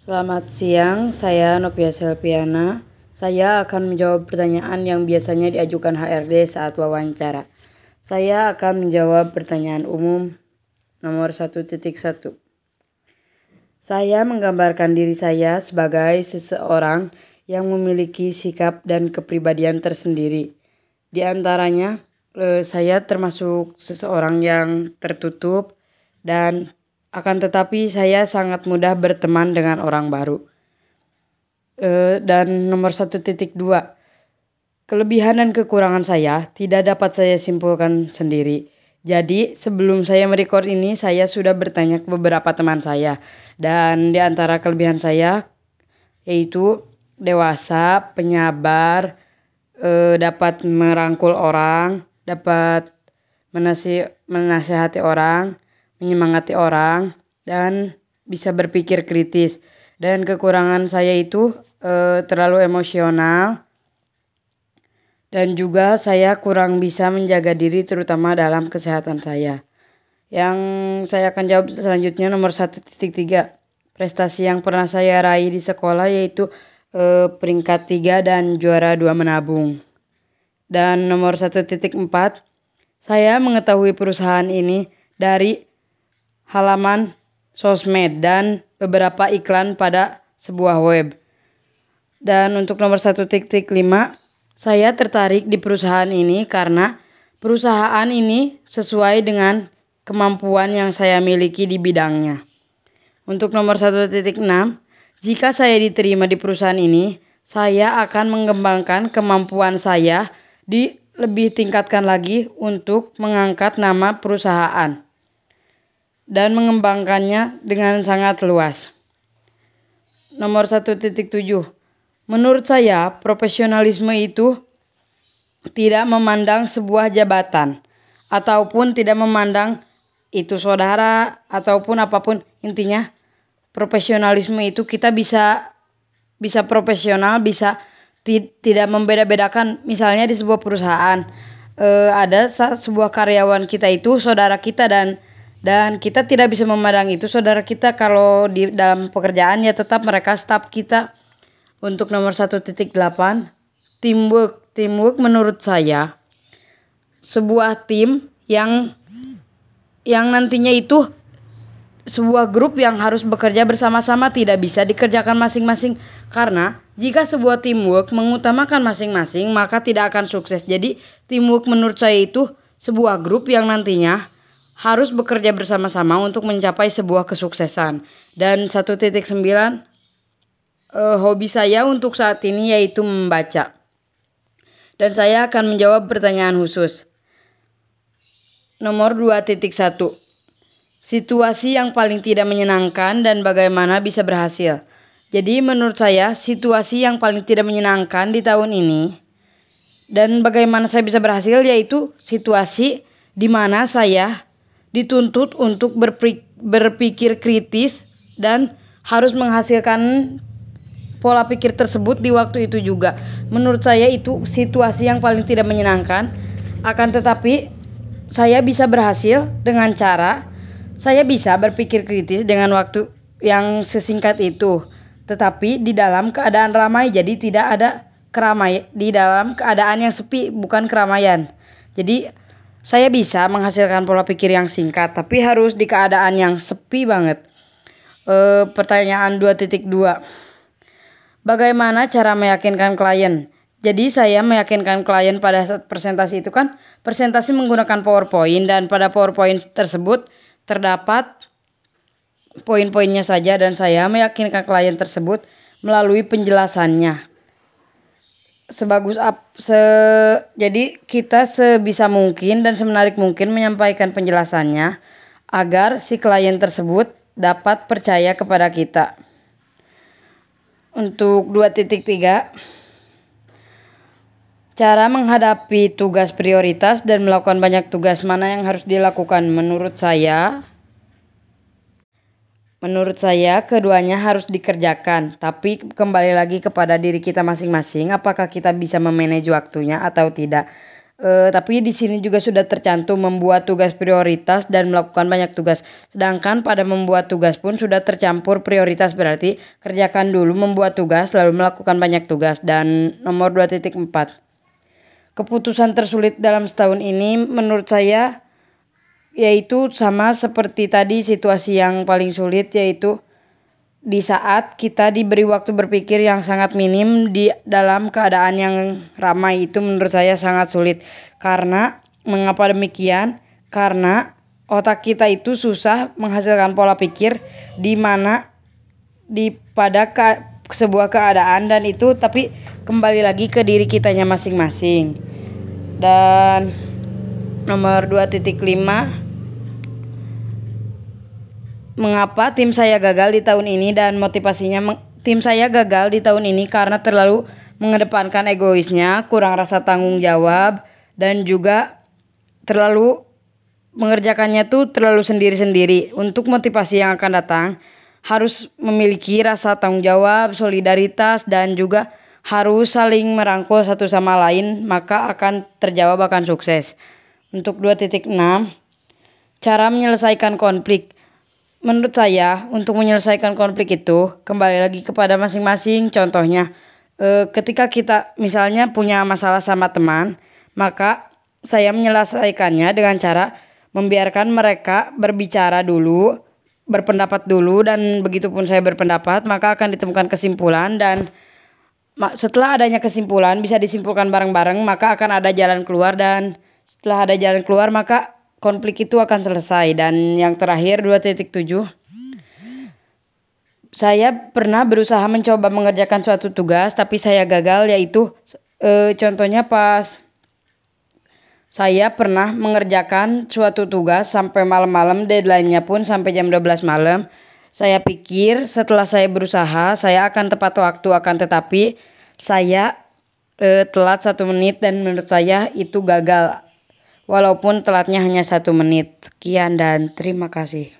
Selamat siang, saya Novia Selviana. Saya akan menjawab pertanyaan yang biasanya diajukan HRD saat wawancara. Saya akan menjawab pertanyaan umum nomor 1.1. Saya menggambarkan diri saya sebagai seseorang yang memiliki sikap dan kepribadian tersendiri. Di antaranya, eh, saya termasuk seseorang yang tertutup dan akan tetapi saya sangat mudah berteman dengan orang baru. E, dan nomor 1.2 Kelebihan dan kekurangan saya tidak dapat saya simpulkan sendiri. Jadi sebelum saya merekod ini saya sudah bertanya ke beberapa teman saya. Dan di antara kelebihan saya yaitu dewasa, penyabar, e, dapat merangkul orang, dapat menasi menasehati orang, menyemangati orang, dan bisa berpikir kritis. Dan kekurangan saya itu e, terlalu emosional, dan juga saya kurang bisa menjaga diri terutama dalam kesehatan saya. Yang saya akan jawab selanjutnya nomor 1.3. Prestasi yang pernah saya raih di sekolah yaitu e, peringkat 3 dan juara 2 menabung. Dan nomor 1.4, saya mengetahui perusahaan ini dari halaman sosmed dan beberapa iklan pada sebuah web. Dan untuk nomor 1.5, saya tertarik di perusahaan ini karena perusahaan ini sesuai dengan kemampuan yang saya miliki di bidangnya. Untuk nomor 1.6, jika saya diterima di perusahaan ini, saya akan mengembangkan kemampuan saya di lebih tingkatkan lagi untuk mengangkat nama perusahaan dan mengembangkannya dengan sangat luas. Nomor 1.7. Menurut saya, profesionalisme itu tidak memandang sebuah jabatan ataupun tidak memandang itu saudara ataupun apa pun intinya profesionalisme itu kita bisa bisa profesional bisa tidak membeda-bedakan misalnya di sebuah perusahaan eh, ada sebuah karyawan kita itu saudara kita dan dan kita tidak bisa memandang itu saudara kita kalau di dalam pekerjaan ya tetap mereka staf kita. Untuk nomor 1.8, teamwork. Teamwork menurut saya sebuah tim yang yang nantinya itu sebuah grup yang harus bekerja bersama-sama tidak bisa dikerjakan masing-masing karena jika sebuah teamwork mengutamakan masing-masing maka tidak akan sukses. Jadi teamwork menurut saya itu sebuah grup yang nantinya harus bekerja bersama-sama untuk mencapai sebuah kesuksesan. Dan 1.9 uh, hobi saya untuk saat ini yaitu membaca. Dan saya akan menjawab pertanyaan khusus. Nomor 2.1. Situasi yang paling tidak menyenangkan dan bagaimana bisa berhasil. Jadi menurut saya situasi yang paling tidak menyenangkan di tahun ini dan bagaimana saya bisa berhasil yaitu situasi di mana saya dituntut untuk berpikir kritis dan harus menghasilkan pola pikir tersebut di waktu itu juga. Menurut saya itu situasi yang paling tidak menyenangkan. Akan tetapi saya bisa berhasil dengan cara saya bisa berpikir kritis dengan waktu yang sesingkat itu. Tetapi di dalam keadaan ramai jadi tidak ada keramai di dalam keadaan yang sepi bukan keramaian. Jadi saya bisa menghasilkan pola pikir yang singkat, tapi harus di keadaan yang sepi banget. E, pertanyaan 2.2. Bagaimana cara meyakinkan klien? Jadi saya meyakinkan klien pada saat presentasi itu kan presentasi menggunakan PowerPoint dan pada PowerPoint tersebut terdapat poin-poinnya saja dan saya meyakinkan klien tersebut melalui penjelasannya sebagus ap se jadi kita sebisa mungkin dan semenarik mungkin menyampaikan penjelasannya agar si klien tersebut dapat percaya kepada kita. Untuk 2.3 Cara menghadapi tugas prioritas dan melakukan banyak tugas mana yang harus dilakukan menurut saya Menurut saya, keduanya harus dikerjakan, tapi kembali lagi kepada diri kita masing-masing, apakah kita bisa memanage waktunya atau tidak. E, tapi di sini juga sudah tercantum membuat tugas prioritas dan melakukan banyak tugas. Sedangkan pada membuat tugas pun sudah tercampur prioritas berarti kerjakan dulu membuat tugas lalu melakukan banyak tugas. Dan nomor 2.4. Keputusan tersulit dalam setahun ini menurut saya yaitu sama seperti tadi situasi yang paling sulit yaitu di saat kita diberi waktu berpikir yang sangat minim di dalam keadaan yang ramai itu menurut saya sangat sulit. Karena mengapa demikian? Karena otak kita itu susah menghasilkan pola pikir di mana di pada ke, sebuah keadaan dan itu tapi kembali lagi ke diri kitanya masing-masing. Dan nomor 2.5 mengapa tim saya gagal di tahun ini dan motivasinya tim saya gagal di tahun ini karena terlalu mengedepankan egoisnya, kurang rasa tanggung jawab dan juga terlalu mengerjakannya tuh terlalu sendiri-sendiri. Untuk motivasi yang akan datang harus memiliki rasa tanggung jawab, solidaritas dan juga harus saling merangkul satu sama lain maka akan terjawab akan sukses. Untuk 2.6 cara menyelesaikan konflik menurut saya untuk menyelesaikan konflik itu kembali lagi kepada masing-masing. Contohnya e, ketika kita misalnya punya masalah sama teman maka saya menyelesaikannya dengan cara membiarkan mereka berbicara dulu berpendapat dulu dan begitupun saya berpendapat maka akan ditemukan kesimpulan dan setelah adanya kesimpulan bisa disimpulkan bareng-bareng maka akan ada jalan keluar dan setelah ada jalan keluar maka konflik itu akan selesai. Dan yang terakhir 2.7 saya pernah berusaha mencoba mengerjakan suatu tugas tapi saya gagal yaitu e, contohnya pas saya pernah mengerjakan suatu tugas sampai malam-malam deadline-nya pun sampai jam 12 malam. Saya pikir setelah saya berusaha saya akan tepat waktu akan tetapi saya e, telat satu menit dan menurut saya itu gagal walaupun telatnya hanya satu menit. Sekian dan terima kasih.